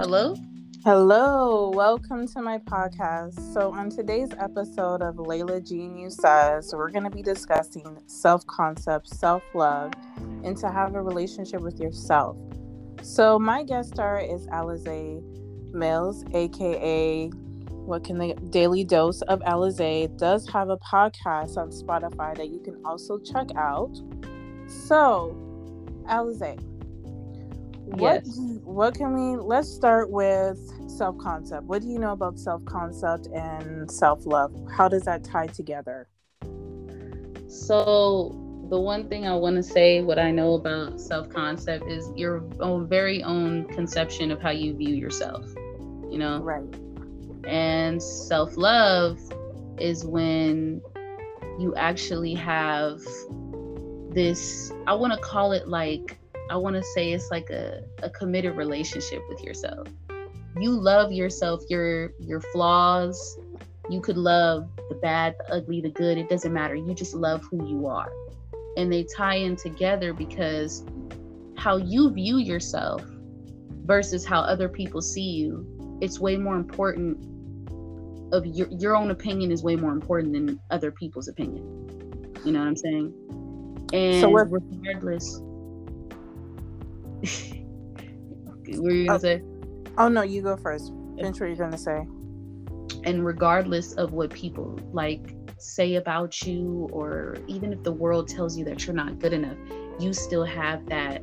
Hello. Hello, welcome to my podcast. So, on today's episode of Layla Genius Says, we're going to be discussing self concept, self love, and to have a relationship with yourself. So, my guest star is Alize Mills, aka what can the daily dose of Alize does have a podcast on Spotify that you can also check out. So, Alize, what Yes. what can we let's start with self concept. What do you know about self concept and self love? How does that tie together? So the one thing I want to say, what I know about self concept is your own very own conception of how you view yourself. You know, Right. and self love is when you actually have this. I want to call it like I want to say it's like a, a committed relationship with yourself. You love yourself, your your flaws. You could love the bad, the ugly, the good. It doesn't matter. You just love who you are. And they tie in together because how you view yourself versus how other people see you, it's way more important of your your own opinion is way more important than other people's opinion. You know what I'm saying? And So regardless were you gonna Oh. say? Oh no, you go first. Finish what you're gonna say. and regardless of what people like say about you or even if the world tells you that you're not good enough you still have that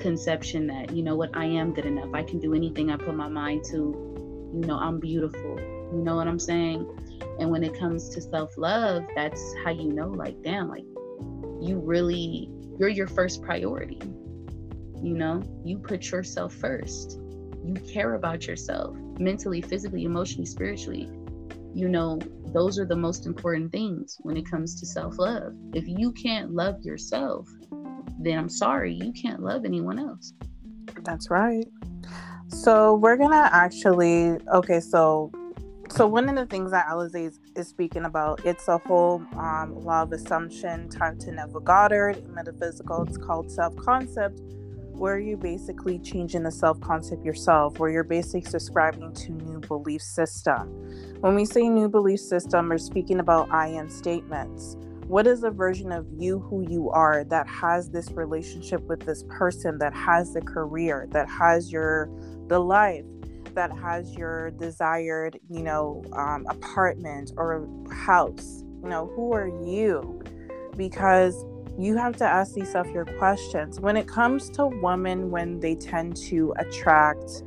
conception that you know what i am good enough i can do anything i put my mind to you know i'm beautiful you know what i'm saying and when it comes to self-love that's how you know like damn like you really you're your first priority you know you put yourself first you care about yourself mentally, physically, emotionally, spiritually. You know, those are the most important things when it comes to self love. If you can't love yourself, then I'm sorry, you can't love anyone else. That's right. So we're gonna actually okay, so so one of the things that Alize is, is speaking about, it's a whole um, law of assumption, time to Neville Goddard, metaphysical. It's called self-concept, where you're basically changing the self-concept yourself, where you're basically subscribing to new belief system. When we say new belief system, we're speaking about I am statements. What is a version of you who you are that has this relationship with this person, that has the career, that has your the life, that has your desired, you know, um, apartment or house? You know, who are you? Because you have to ask yourself your questions. When it comes to women, when they tend to attract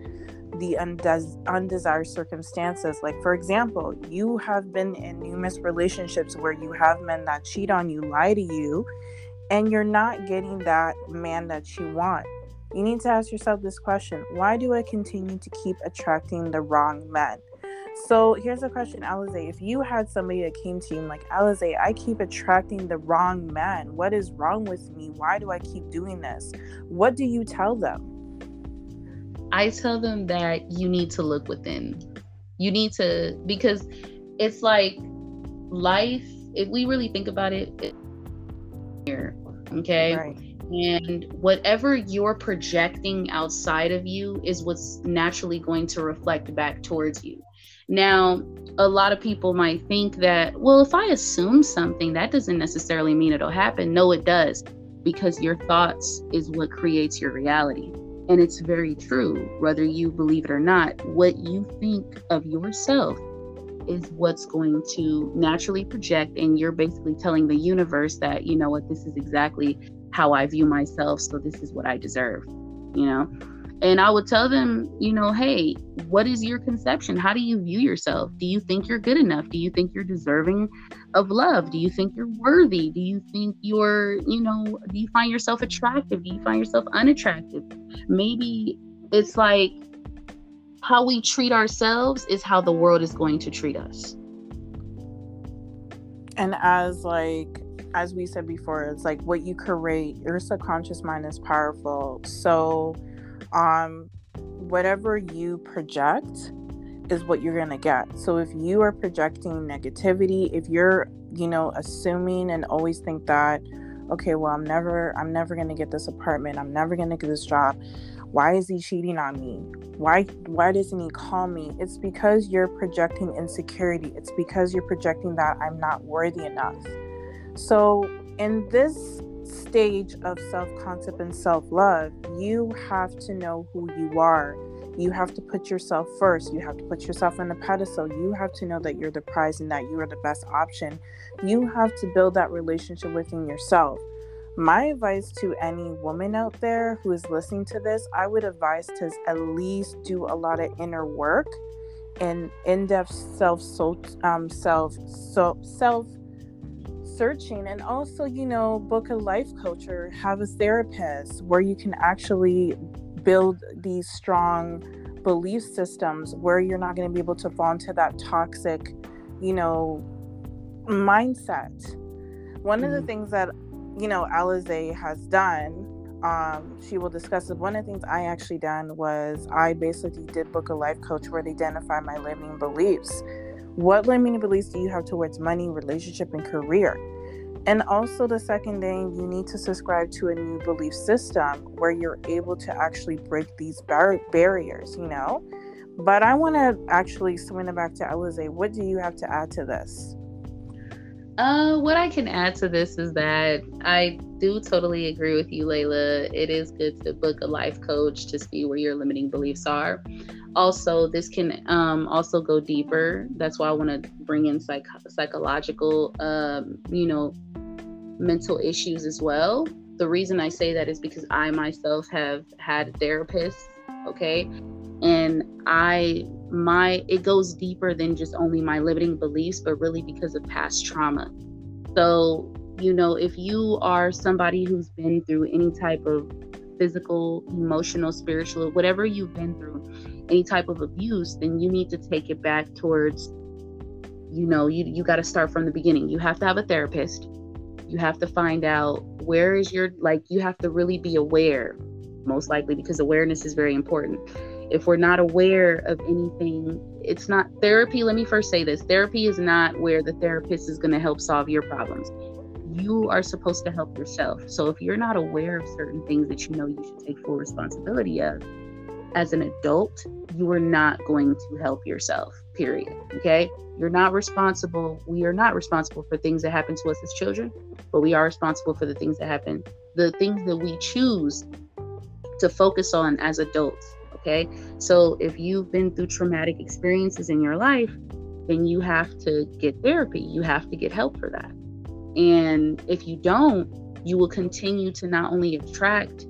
the undes- undesired circumstances, like for example, you have been in numerous relationships where you have men that cheat on you, lie to you, and you're not getting that man that you want. You need to ask yourself this question Why do I continue to keep attracting the wrong men? So here's a question, Alize. If you had somebody that came to you and like, Alize, I keep attracting the wrong man. What is wrong with me? Why do I keep doing this? What do you tell them? I tell them that you need to look within. You need to, because it's like life, if we really think about it, it here, okay? Right. And whatever you're projecting outside of you is what's naturally going to reflect back towards you. Now, a lot of people might think that, well, if I assume something, that doesn't necessarily mean it'll happen. No, it does, because your thoughts is what creates your reality. And it's very true, whether you believe it or not. What you think of yourself is what's going to naturally project, and you're basically telling the universe that, you know what, this is exactly how I view myself, so this is what I deserve, you know? And I would tell them, you know, hey, what is your conception? How do you view yourself? Do you think you're good enough? Do you think you're deserving of love? Do you think you're worthy? Do you think you're, you know, do you find yourself attractive? Do you find yourself unattractive? Maybe it's like how we treat ourselves is how the world is going to treat us. And as like as we said before, it's like what you create, your subconscious mind is powerful. So um whatever you project is what you're gonna get. So if you are projecting negativity, if you're, you know, assuming and always think that, okay, well, I'm never, I'm never gonna get this apartment. I'm never gonna get this job. Why is he cheating on me? Why, why doesn't he call me? It's because you're projecting insecurity. It's because you're projecting that I'm not worthy enough. So, in this stage of self concept and self love, you have to know who you are you have to put yourself first. You have to put yourself on a pedestal. You have to know that you're the prize and that you are the best option. You have to build that relationship within yourself. My advice to any woman out there who is listening to this, I would advise to at least do a lot of inner work and in-depth self um, self so self searching and also you know book a life coach or have a therapist where you can actually build these strong belief systems where you're not going to be able to fall into that toxic, you know, mindset. One mm-hmm. of the mm-hmm. things that, you know, Alize has done, um, she will discuss it. One of the things I actually done was I basically did book a life coach where they identify my limiting beliefs. What limiting beliefs do you have towards money, relationship, and career? And also, the second thing, you need to subscribe to a new belief system where you're able to actually break these bar- barriers, you know? But I want to actually swing it back to Alize. What do you have to add to this? Uh, what I can add to this is that I do totally agree with you, Layla. It is good to book a life coach to see where your limiting beliefs are. Also, this can um, also go deeper. That's why I want to bring in psych- psychological, um, you know, mental issues as well. The reason I say that is because I myself have had therapists, okay? And I my it goes deeper than just only my limiting beliefs, but really because of past trauma. So, you know, if you are somebody who's been through any type of physical, emotional, spiritual, whatever you've been through, any type of abuse, then you need to take it back towards, you know, you you got to start from the beginning. You have to have a therapist you have to find out where is your like you have to really be aware most likely because awareness is very important if we're not aware of anything it's not therapy let me first say this therapy is not where the therapist is going to help solve your problems you are supposed to help yourself so if you're not aware of certain things that you know you should take full responsibility of as an adult you are not going to help yourself period okay you're not responsible. We are not responsible for things that happen to us as children, but we are responsible for the things that happen, the things that we choose to focus on as adults. Okay. So if you've been through traumatic experiences in your life, then you have to get therapy. You have to get help for that. And if you don't, you will continue to not only attract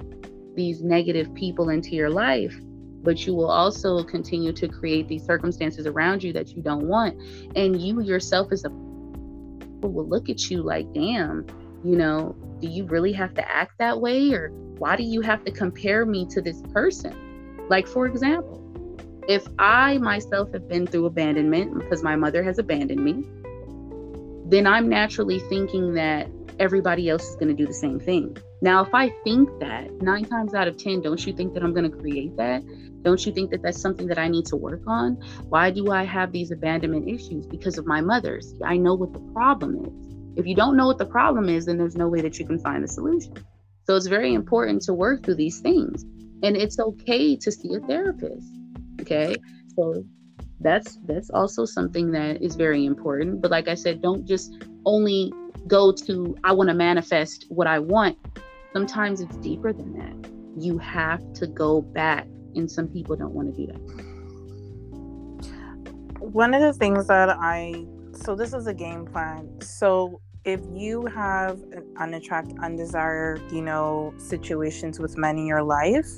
these negative people into your life, but you will also continue to create these circumstances around you that you don't want and you yourself as a will look at you like damn you know do you really have to act that way or why do you have to compare me to this person like for example if i myself have been through abandonment because my mother has abandoned me then i'm naturally thinking that everybody else is going to do the same thing now if i think that nine times out of ten don't you think that i'm going to create that don't you think that that's something that I need to work on? Why do I have these abandonment issues? Because of my mother's. I know what the problem is. If you don't know what the problem is, then there's no way that you can find a solution. So it's very important to work through these things. And it's okay to see a therapist. Okay. So that's that's also something that is very important. But like I said, don't just only go to I want to manifest what I want. Sometimes it's deeper than that. You have to go back and some people don't want to do that one of the things that i so this is a game plan so if you have unattracted undesired you know situations with men in your life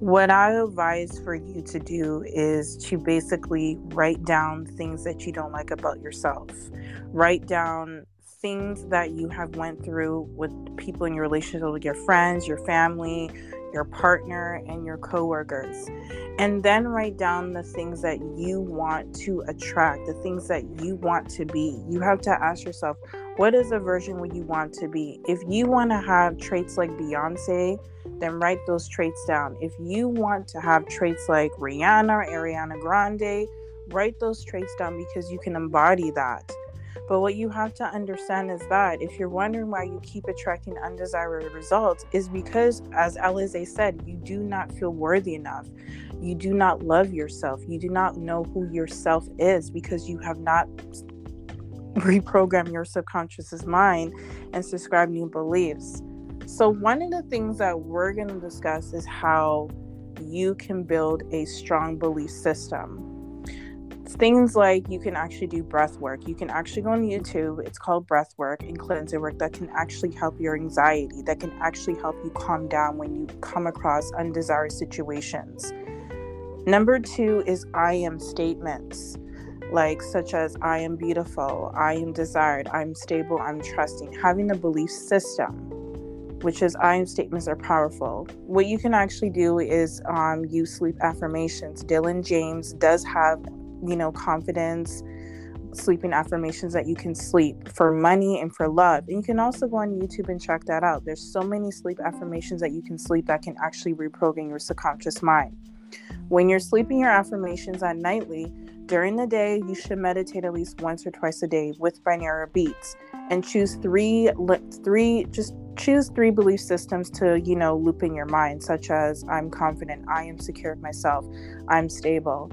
what i advise for you to do is to basically write down things that you don't like about yourself write down things that you have went through with people in your relationship with your friends your family your partner, and your coworkers. And then write down the things that you want to attract, the things that you want to be. You have to ask yourself, what is a version where you want to be? If you want to have traits like Beyonce, then write those traits down. If you want to have traits like Rihanna, Ariana Grande, write those traits down because you can embody that. But what you have to understand is that if you're wondering why you keep attracting undesirable results, is because, as Alize said, you do not feel worthy enough. You do not love yourself. You do not know who yourself is because you have not reprogrammed your subconscious mind and subscribe new beliefs. So, one of the things that we're going to discuss is how you can build a strong belief system things like you can actually do breath work. You can actually go on YouTube. It's called breath work and cleansing work that can actually help your anxiety, that can actually help you calm down when you come across undesired situations. Number two is I am statements, like such as I am beautiful, I am desired, I'm stable, I'm trusting. Having a belief system, which is I am statements are powerful. What you can actually do is um, use sleep affirmations. Dylan James does have you know, confidence, sleeping affirmations that you can sleep for money and for love. And you can also go on YouTube and check that out. There's so many sleep affirmations that you can sleep that can actually reprogram your subconscious mind. When you're sleeping your affirmations at nightly, during the day, you should meditate at least once or twice a day with binaural beats and choose three three just choose three belief systems to, you know, loop in your mind such as I'm confident, I am secure of myself, I'm stable.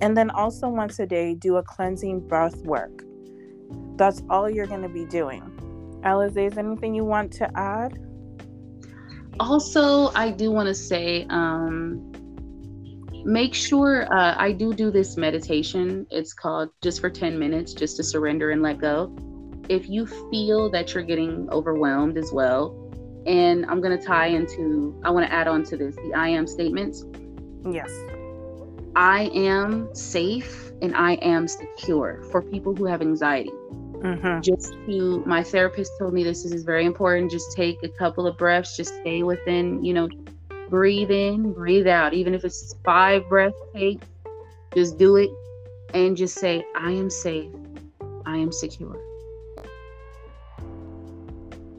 And then also once a day, do a cleansing breath work. That's all you're going to be doing. Alize, is anything you want to add? Also, I do want to say, um, make sure uh, I do do this meditation. It's called just for 10 minutes, just to surrender and let go. If you feel that you're getting overwhelmed as well, and I'm going to tie into, I want to add on to this the I am statements. Yes. I am safe and I am secure for people who have anxiety. Mm-hmm. Just to, my therapist told me this is very important. Just take a couple of breaths, just stay within, you know, breathe in, breathe out. Even if it's five breaths, take, just do it and just say, I am safe, I am secure.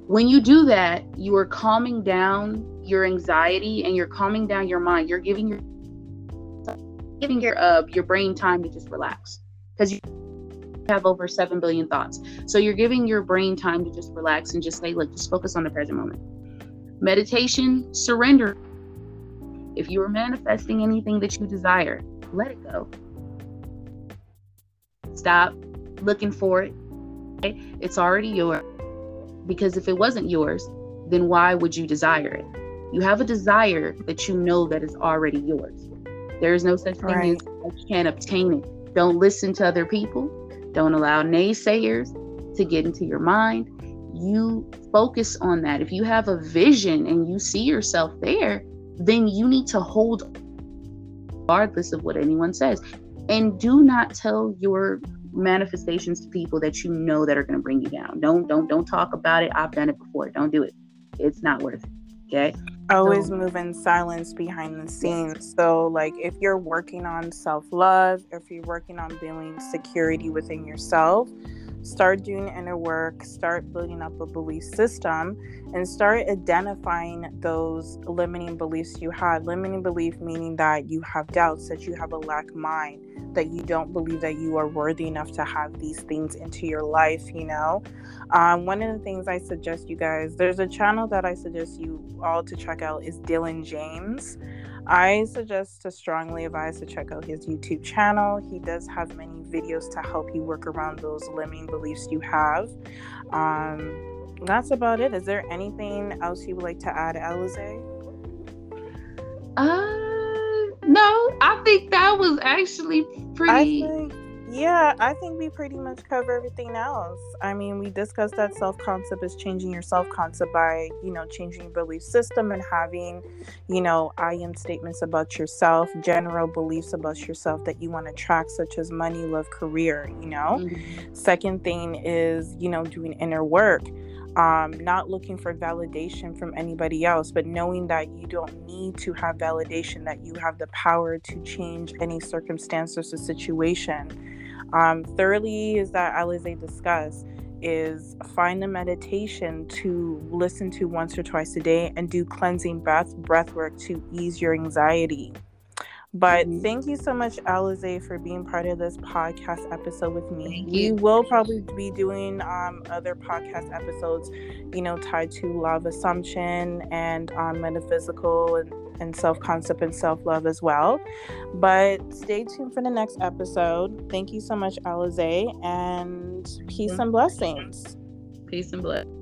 When you do that, you are calming down your anxiety and you're calming down your mind. You're giving your giving your uh your brain time to just relax because you have over 7 billion thoughts so you're giving your brain time to just relax and just say look just focus on the present moment meditation surrender if you are manifesting anything that you desire let it go stop looking for it okay? it's already yours because if it wasn't yours then why would you desire it you have a desire that you know that is already yours there is no such thing right. as you can't obtain it. Don't listen to other people. Don't allow naysayers to get into your mind. You focus on that. If you have a vision and you see yourself there, then you need to hold regardless of what anyone says. And do not tell your manifestations to people that you know that are going to bring you down. Don't don't don't talk about it. I've done it before. Don't do it. It's not worth it. Okay? always so, move in silence behind the scenes. So, like, if you're working on self love, if you're working on building security within yourself, start doing inner work, start building up a belief system, and start identifying those limiting beliefs you had. Limiting belief meaning that you have doubts, that you have a lack mind, that you don't believe that you are worthy enough to have these things into your life, you know? Um, one of the things I suggest you guys, there's a channel that I suggest you all to check out is Dylan James. I suggest to strongly advise to check out his YouTube channel. He does have many videos to help you work around those limiting beliefs you have. Um, that's about it. Is there anything else you would like to add, Alize? Uh, no. I think that was actually pretty. Yeah, I think we pretty much cover everything else. I mean, we discussed that self concept is changing your self concept by, you know, changing your belief system and having, you know, I am statements about yourself, general beliefs about yourself that you want to track, such as money, love, career, you know. Mm-hmm. Second thing is, you know, doing inner work. Um, not looking for validation from anybody else, but knowing that you don't need to have validation, that you have the power to change any circumstance or situation um, thirdly, is that Alize discussed is find a meditation to listen to once or twice a day and do cleansing breath breath work to ease your anxiety. But mm-hmm. thank you so much, Alize, for being part of this podcast episode with me. Thank we you. will probably be doing um, other podcast episodes, you know, tied to of assumption and um, metaphysical and, and self concept and self love as well. But stay tuned for the next episode. Thank you so much, Alize, and peace mm-hmm. and blessings. Peace and blessings.